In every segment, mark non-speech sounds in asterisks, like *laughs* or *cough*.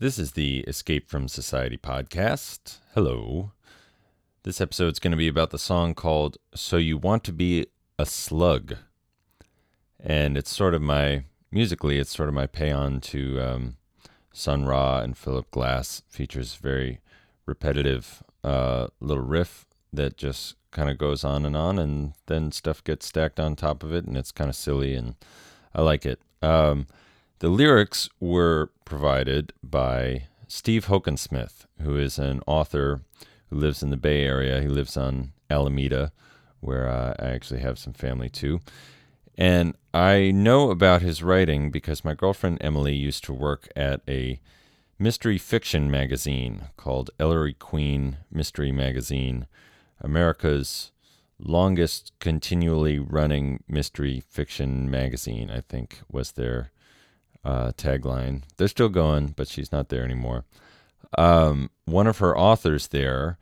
This is the Escape from Society podcast. Hello. This episode's going to be about the song called So You Want to Be a Slug. And it's sort of my, musically, it's sort of my pay on to um, Sun Ra and Philip Glass. Features very repetitive uh, little riff that just kind of goes on and on, and then stuff gets stacked on top of it, and it's kind of silly, and I like it. Um, the lyrics were provided by Steve Hockensmith, who is an author who lives in the Bay Area. He lives on Alameda, where uh, I actually have some family too. And I know about his writing because my girlfriend Emily used to work at a mystery fiction magazine called Ellery Queen Mystery Magazine, America's longest continually running mystery fiction magazine, I think was their uh, tagline. They're still going, but she's not there anymore. Um, one of her authors there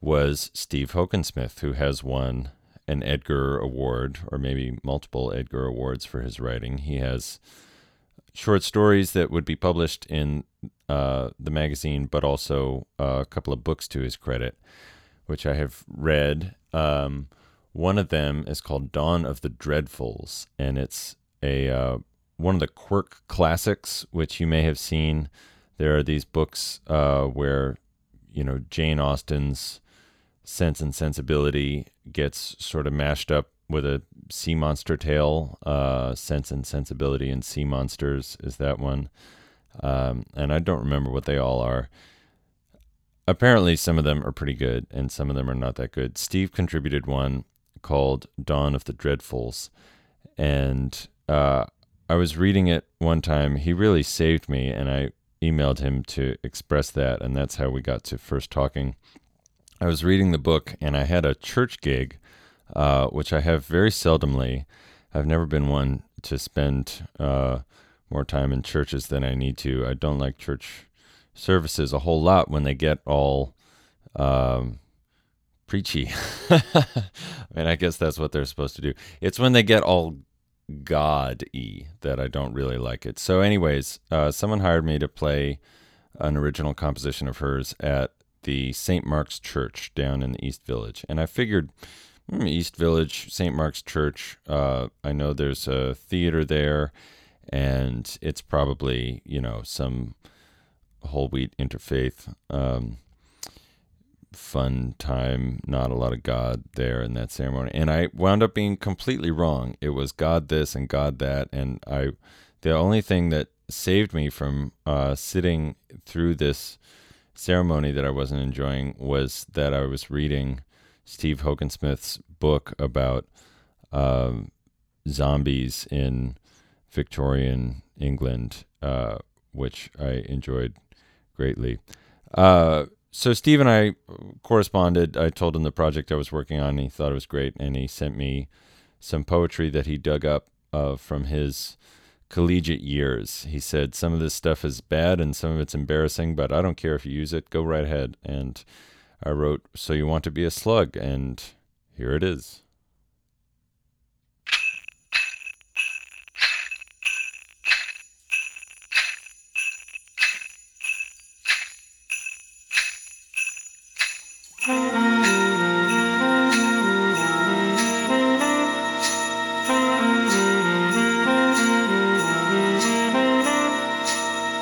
was Steve Hockensmith, who has won an Edgar Award or maybe multiple Edgar Awards for his writing. He has short stories that would be published in uh, the magazine, but also uh, a couple of books to his credit, which I have read. Um, one of them is called Dawn of the Dreadfuls, and it's a uh, one of the Quirk classics, which you may have seen. There are these books uh, where, you know, Jane Austen's Sense and Sensibility gets sort of mashed up with a sea monster tale. Uh, Sense and Sensibility and Sea Monsters is that one. Um, and I don't remember what they all are. Apparently, some of them are pretty good, and some of them are not that good. Steve contributed one called Dawn of the Dreadfuls, and uh, I was reading it one time. He really saved me, and I emailed him to express that, and that's how we got to first talking. I was reading the book, and I had a church gig, uh, which I have very seldomly. I've never been one to spend uh, more time in churches than I need to. I don't like church services a whole lot when they get all um, preachy. *laughs* I mean, I guess that's what they're supposed to do. It's when they get all God y that I don't really like it. So, anyways, uh, someone hired me to play an original composition of hers at the St. Mark's Church down in the East Village. And I figured, hmm, East Village, St. Mark's Church, uh, I know there's a theater there, and it's probably, you know, some whole wheat interfaith um, fun time, not a lot of God there in that ceremony. And I wound up being completely wrong. It was God this and God that. And I, the only thing that saved me from uh, sitting through this ceremony that I wasn't enjoying was that I was reading Steve Hockensmith's book about um, zombies in Victorian England, uh, which I enjoyed greatly. Uh, so Steve and I corresponded. I told him the project I was working on. And he thought it was great, and he sent me some poetry that he dug up uh, from his collegiate years. He said some of this stuff is bad and some of it's embarrassing, but I don't care if you use it. Go right ahead. And I wrote, "So you want to be a slug?" And here it is.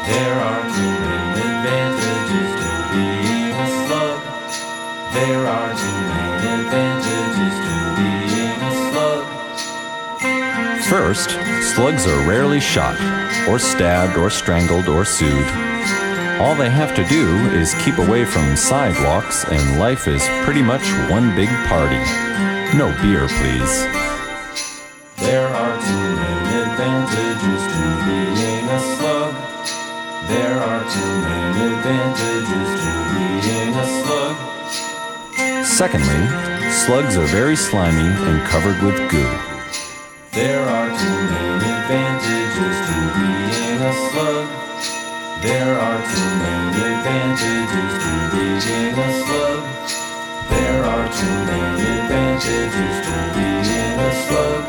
There are two main advantages to being a slug. There are advantages to being a slug. First, slugs are rarely shot, or stabbed, or strangled, or sued. All they have to do is keep away from sidewalks, and life is pretty much one big party. No beer, please. Advantages to being a slug. Secondly, slugs are very slimy and covered with goo. There are two main advantages to being a slug. There are two main advantages to being a slug. There are two main advantages to being a slug.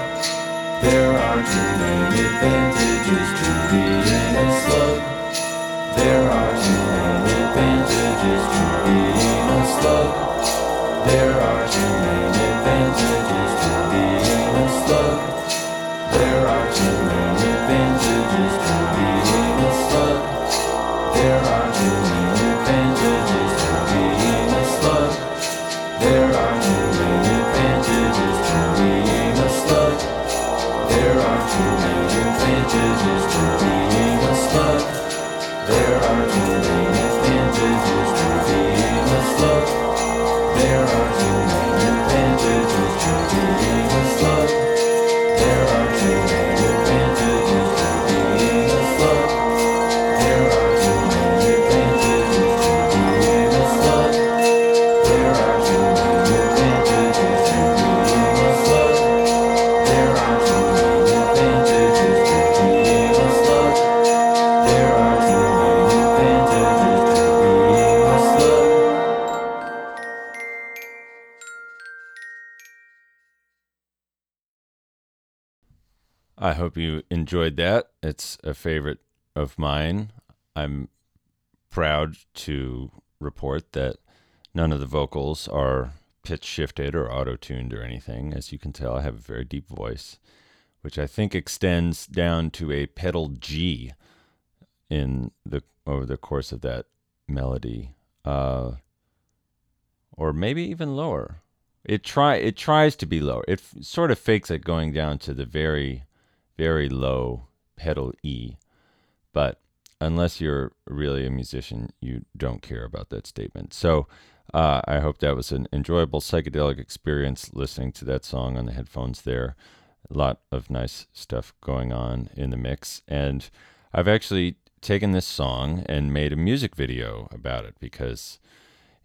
There are two main advantages to being a slug. There are two advantages to being a slug. There are two main advantages to being a slug. There are two main advantages to being a slug. There are two main advantages to being a slug. There are two main advantages to being a slug. There are two main advantages to being. There are two main advantages to being a slug. There enjoyed that. It's a favorite of mine. I'm proud to report that none of the vocals are pitch shifted or auto tuned or anything. As you can tell, I have a very deep voice, which I think extends down to a pedal G in the over the course of that melody, uh, or maybe even lower. It try it tries to be lower. It f- sort of fakes it going down to the very very low pedal E. But unless you're really a musician, you don't care about that statement. So uh, I hope that was an enjoyable psychedelic experience listening to that song on the headphones there. A lot of nice stuff going on in the mix. And I've actually taken this song and made a music video about it because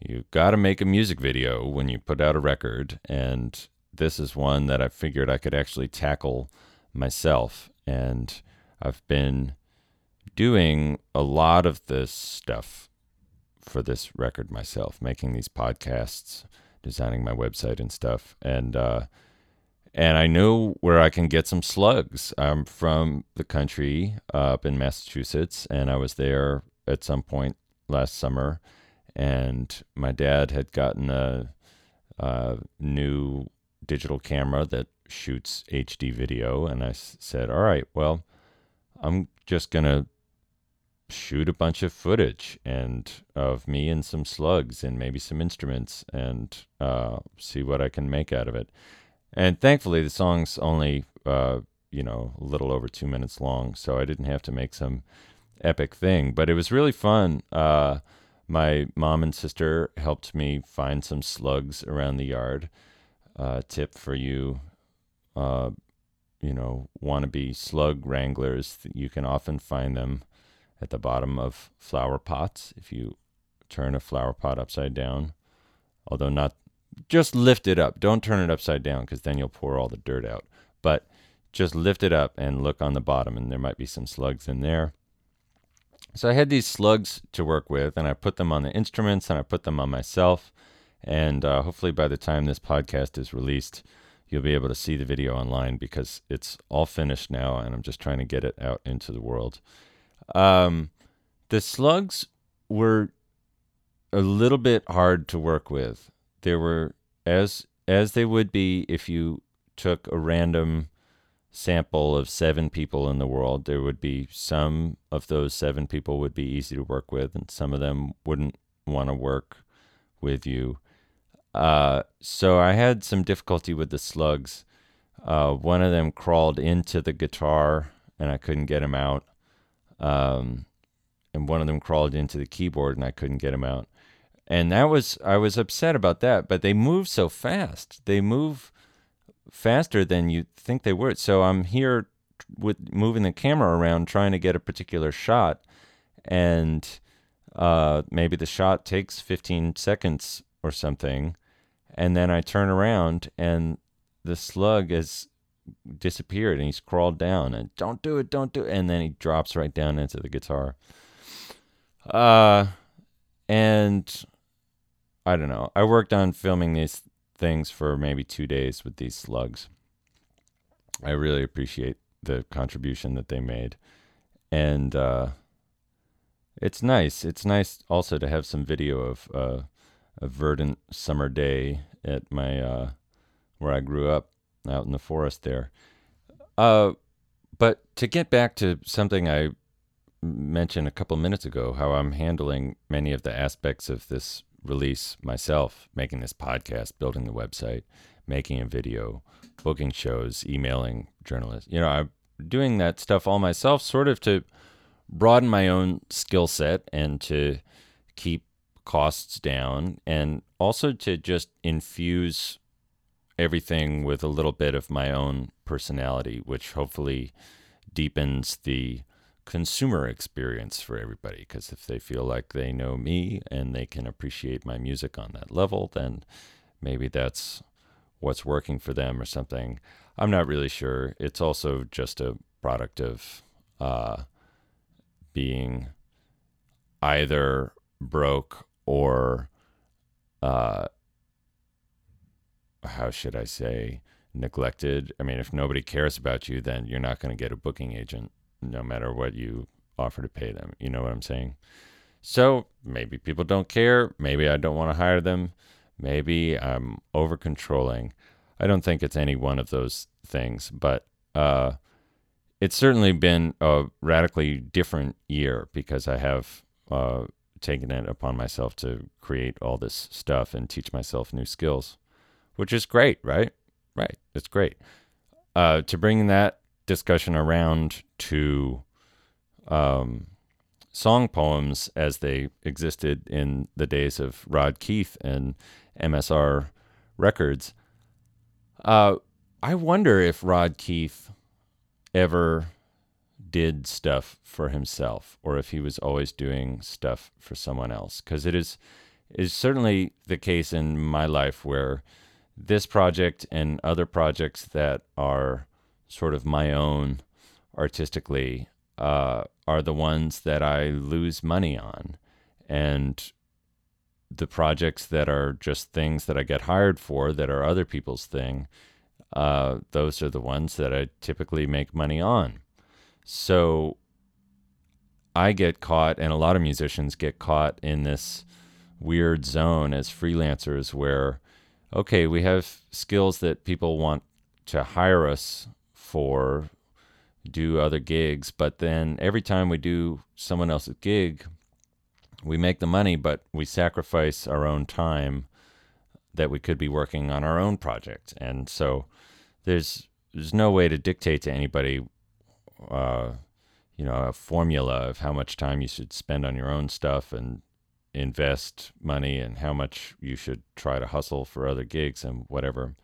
you got to make a music video when you put out a record. And this is one that I figured I could actually tackle myself. And I've been doing a lot of this stuff for this record myself, making these podcasts, designing my website and stuff. And, uh, and I know where I can get some slugs. I'm from the country uh, up in Massachusetts, and I was there at some point last summer. And my dad had gotten a, a new digital camera that shoots HD video, and I s- said, "All right, well, I'm just gonna shoot a bunch of footage and of me and some slugs and maybe some instruments and uh, see what I can make out of it." And thankfully, the song's only uh, you know a little over two minutes long, so I didn't have to make some epic thing. But it was really fun. Uh, my mom and sister helped me find some slugs around the yard. Uh, tip for you, uh, you know, wannabe slug wranglers. You can often find them at the bottom of flower pots if you turn a flower pot upside down. Although not, just lift it up. Don't turn it upside down because then you'll pour all the dirt out. But just lift it up and look on the bottom, and there might be some slugs in there. So I had these slugs to work with, and I put them on the instruments and I put them on myself. And uh, hopefully, by the time this podcast is released, you'll be able to see the video online because it's all finished now, and I'm just trying to get it out into the world. Um, the slugs were a little bit hard to work with. They were as as they would be if you took a random sample of seven people in the world. There would be some of those seven people would be easy to work with, and some of them wouldn't want to work with you. Uh, so I had some difficulty with the slugs. Uh, one of them crawled into the guitar, and I couldn't get him out. Um, and one of them crawled into the keyboard, and I couldn't get him out. And that was I was upset about that. But they move so fast. They move faster than you think they would. So I'm here with moving the camera around, trying to get a particular shot, and uh, maybe the shot takes 15 seconds or something, and then I turn around and the slug has disappeared and he's crawled down and don't do it, don't do it, and then he drops right down into the guitar. Uh, and I don't know. I worked on filming these things for maybe two days with these slugs. I really appreciate the contribution that they made, and uh, it's nice. It's nice also to have some video of uh, a verdant summer day at my uh, where I grew up out in the forest there. Uh, but to get back to something I mentioned a couple minutes ago, how I'm handling many of the aspects of this release myself, making this podcast, building the website, making a video, booking shows, emailing journalists. You know, I'm doing that stuff all myself, sort of to broaden my own skill set and to keep costs down and also to just infuse everything with a little bit of my own personality, which hopefully deepens the consumer experience for everybody. Because if they feel like they know me and they can appreciate my music on that level, then maybe that's what's working for them or something. I'm not really sure. It's also just a product of uh, being either broke or uh, how should I say neglected. I mean, if nobody cares about you, then you're not going to get a booking agent, no matter what you offer to pay them. You know what I'm saying? So maybe people don't care. Maybe I don't want to hire them. Maybe I'm over controlling. I don't think it's any one of those things, but uh, it's certainly been a radically different year because I have uh, taken it upon myself to create all this stuff and teach myself new skills, which is great, right? Right. It's great. Uh, to bring that discussion around to um, song poems as they existed in the days of Rodd Keith and MSR Records, uh, I wonder if Rodd Keith ever did stuff for himself or if he was always doing stuff for someone else. Because it is is certainly the case in my life where this project and other projects that are sort of my own artistically uh, are the ones that I lose money on. And the projects that are just things that I get hired for that are other people's thing uh, those are the ones that I typically make money on so I get caught, and a lot of musicians get caught in this weird zone as freelancers where, okay, we have skills that people want to hire us for, do other gigs, but then every time we do someone else's gig, we make the money, but we sacrifice our own time that we could be working on our own project. And so there's there's no way to dictate to anybody uh, you know, a formula of how much time you should spend on your own stuff and invest money and how much you should try to hustle for other gigs and whatever.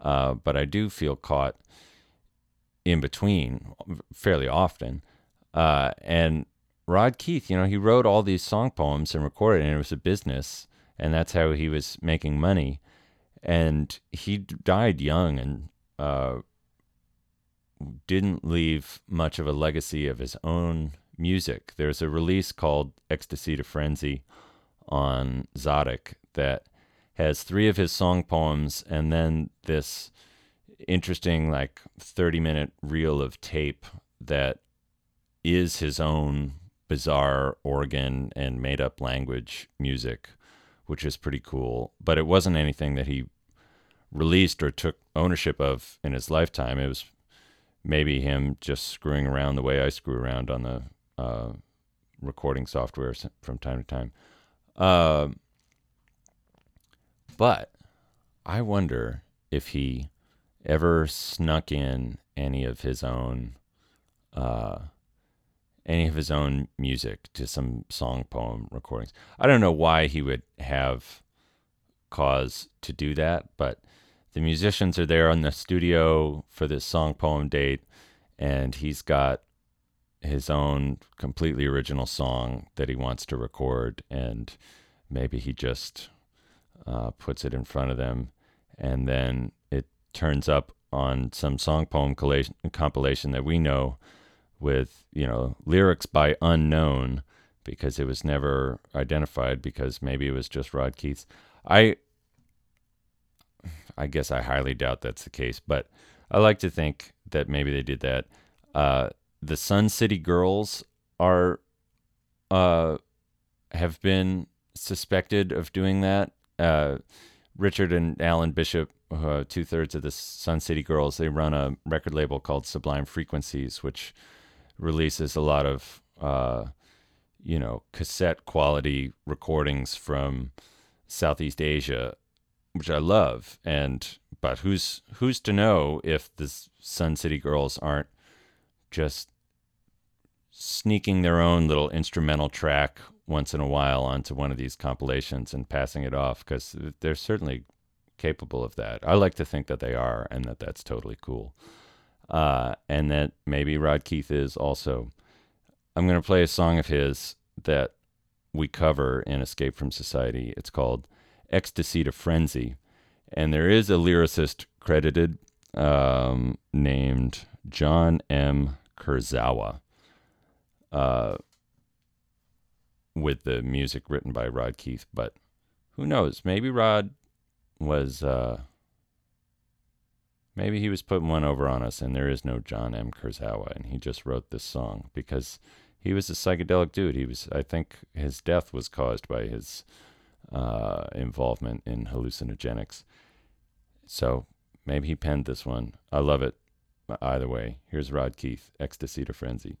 Uh, but I do feel caught in between fairly often. Uh, and Rodd Keith, you know, he wrote all these song poems and recorded, and it was a business, and that's how he was making money. And he died young and uh, didn't leave much of a legacy of his own music. There's a release called Ecstasy to Frenzy on Tzadik that has three of his song poems and then this interesting, like 30 minute reel of tape that is his own bizarre organ and made up language music, which is pretty cool. But it wasn't anything that he released or took ownership of in his lifetime. It was maybe him just screwing around the way I screw around on the uh, recording software from time to time. Uh, but I wonder if he ever snuck in any of his own uh, any of his own music to some song poem recordings. I don't know why he would have cause to do that, but the musicians are there in the studio for this song poem date, and he's got his own completely original song that he wants to record, and maybe he just uh, puts it in front of them, and then it turns up on some song poem compilation that we know with you know lyrics by unknown because it was never identified because maybe it was just Rodd Keith's. I I guess I highly doubt that's the case, but I like to think that maybe they did that. Uh, the Sun City Girls are uh, have been suspected of doing that. Uh, Richard and Alan Bishop, two thirds of the Sun City Girls, they run a record label called Sublime Frequencies, which releases a lot of, uh, you know, cassette quality recordings from Southeast Asia, which I love. And but who's who's to know if the Sun City Girls aren't just sneaking their own little instrumental track once in a while onto one of these compilations and passing it off because they're certainly capable of that. I like to think that they are and that that's totally cool. Uh, and that maybe Rodd Keith is also. I'm going to play a song of his that we cover in Escape from Society. It's called Ecstasy to Frenzy. And there is a lyricist credited um, named John M. Kurzawa uh, with the music written by Rodd Keith. But who knows? Maybe Rodd was. Uh, maybe he was putting one over on us, and there is no John M. Kurzawa, and he just wrote this song because he was a psychedelic dude. He was, I think, his death was caused by his uh, involvement in hallucinogenics. So maybe he penned this one. I love it. Either way, here's Rodd Keith, Ecstasy to Frenzy.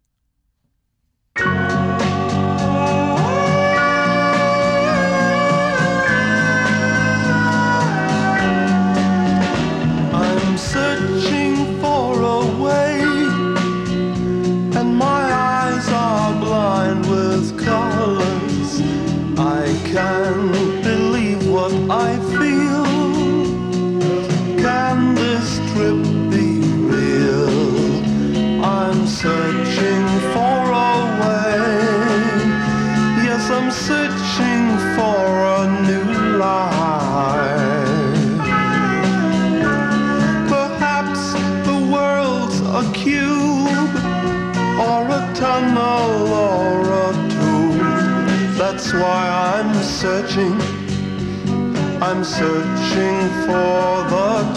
Searching. I'm searching for the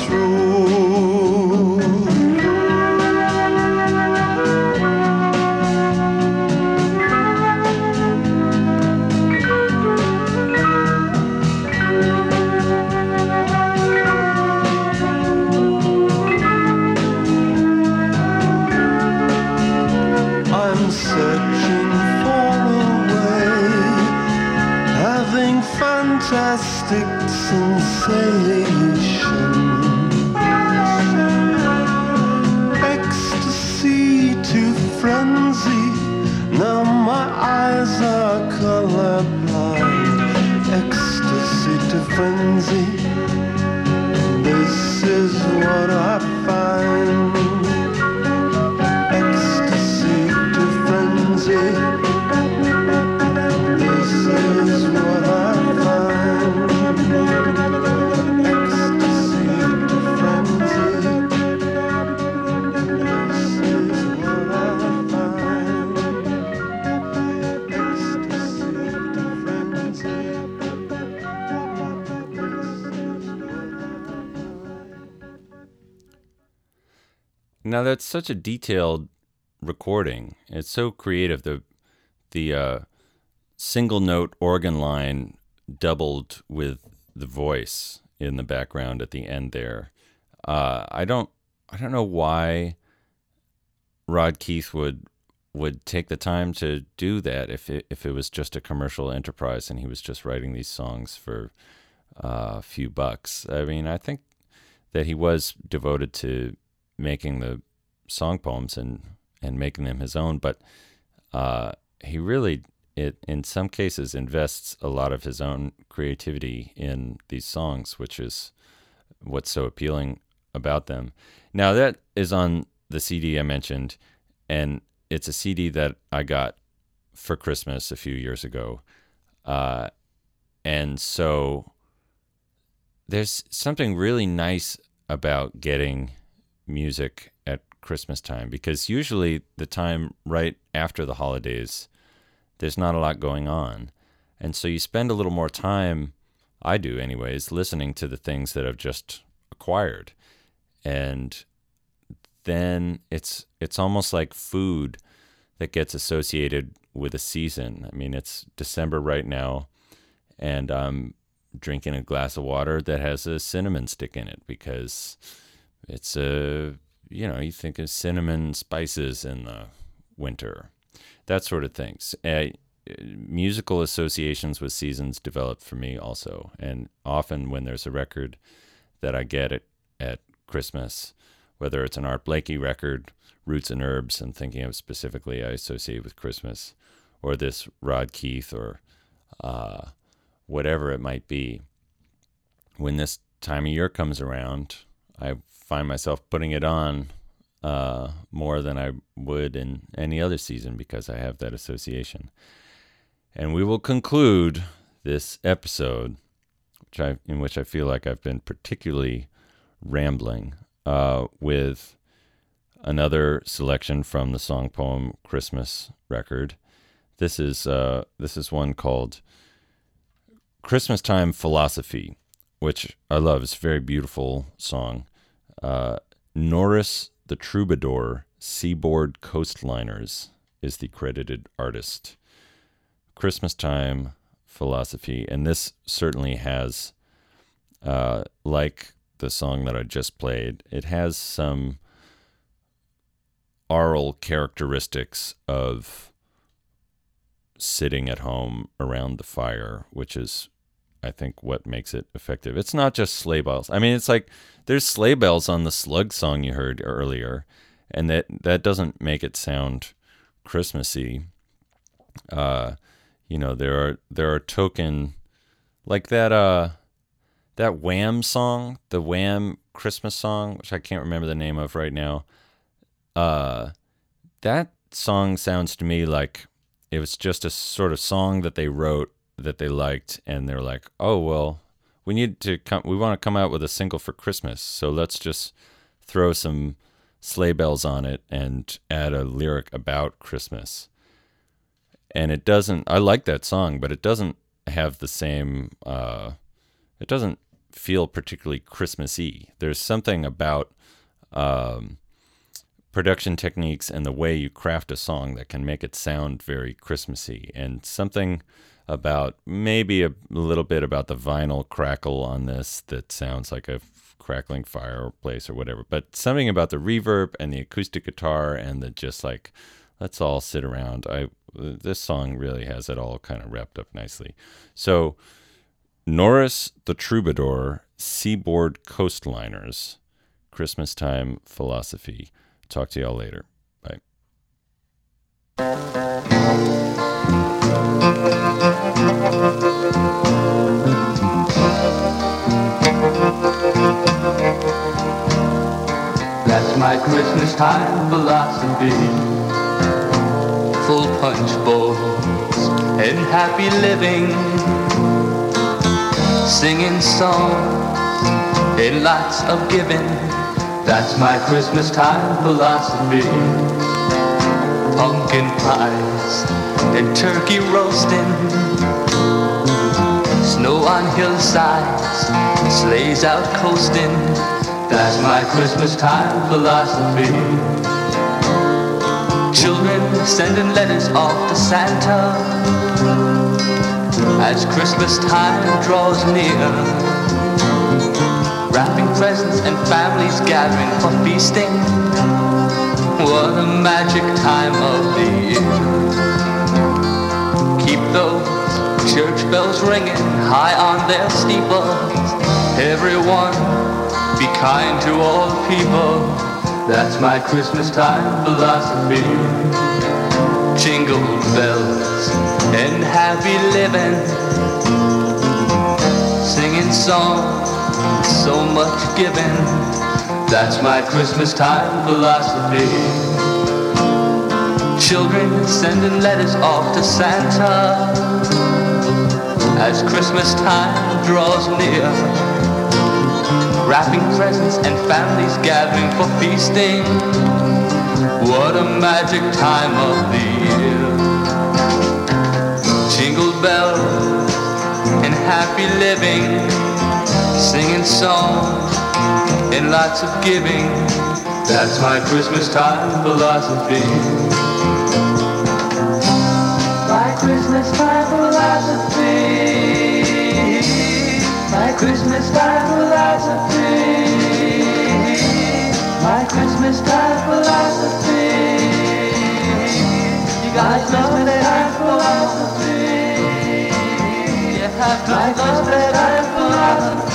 Now that's such a detailed recording. It's so creative. The the uh, single note organ line doubled with the voice in the background at the end there. Uh, I don't I don't know why Rodd Keith would would take the time to do that if it, if it was just a commercial enterprise and he was just writing these songs for uh, a few bucks. I mean, I think that he was devoted to making the song poems and and making them his own, but uh, he really it in some cases invests a lot of his own creativity in these songs, which is what's so appealing about them. Now that is on the CD I mentioned, and it's a CD that I got for Christmas a few years ago, uh, and so there's something really nice about getting music at Christmas time because usually the time right after the holidays, there's not a lot going on. And so you spend a little more time, I do anyways, listening to the things that I've just acquired. And then it's it's almost like food that gets associated with a season. I mean, it's December right now, and I'm drinking a glass of water that has a cinnamon stick in it because it's a you know you think of cinnamon spices in the winter, that sort of things. Uh, musical associations with seasons develop for me also, and often when there's a record that I get at at Christmas, whether it's an Art Blakey record, Roots and Herbs, I'm thinking of specifically I associate with Christmas, or this Rodd Keith or uh, whatever it might be. When this time of year comes around, I find myself putting it on uh, more than I would in any other season because I have that association. And we will conclude this episode, which I, in which I feel like I've been particularly rambling, uh, with another selection from the song poem Christmas record. This is uh, this is one called Christmas Time Philosophy, which I love. It's a very beautiful song. Uh, Norris the Troubadour Seaboard Coastliners is the credited artist. Christmas Time Philosophy, and this certainly has, uh, like the song that I just played, it has some aural characteristics of sitting at home around the fire, which is, I think, what makes it effective. It's not just sleigh bells. I mean, it's like there's sleigh bells on the slug song you heard earlier, and that that doesn't make it sound Christmassy. Uh, you know, there are there are token like that uh that Wham song, the Wham Christmas song, which I can't remember the name of right now. Uh, that song sounds to me like it was just a sort of song that they wrote that they liked, and they're like, oh well, we need to come, we want to come out with a single for Christmas, so let's just throw some sleigh bells on it and add a lyric about Christmas. And it doesn't. I like that song, but it doesn't have the same. Uh, it doesn't feel particularly Christmassy. There's something about um, production techniques and the way you craft a song that can make it sound very Christmassy, and something about maybe a little bit about the vinyl crackle on this that sounds like a crackling fireplace or whatever, but something about the reverb and the acoustic guitar and the just like let's all sit around. I this song really has it all kind of wrapped up nicely. So Norris the Troubadour, Seaboard Coastliners, Christmas Time Philosophy. Talk to y'all later. Bye. That's my Christmas time philosophy. Full punch bowls and happy living. Singing songs and lots of giving. That's my Christmas time philosophy. Pumpkin pies and turkey roasting. Snow on hillsides, sleighs out coasting. That's my Christmas time philosophy. Children sending letters off to Santa as Christmas time draws near. Wrapping presents and families gathering for feasting. What a magic time of the year. Keep those church bells ringing high on their steeples. Everyone, be kind to all people. That's my Christmas time philosophy. Jingle bells and happy living. Singing songs, so much giving. That's my Christmas time philosophy. Children sending letters off to Santa as Christmas time draws near. Wrapping presents and families gathering for feasting. What a magic time of the year. Jingle bells and happy living, singing songs and lots of giving. That's my Christmas time philosophy. Christmas time philosophy. My Christmas time philosophy. You got Christmas time philosophy. You have my Christmas time philosophy.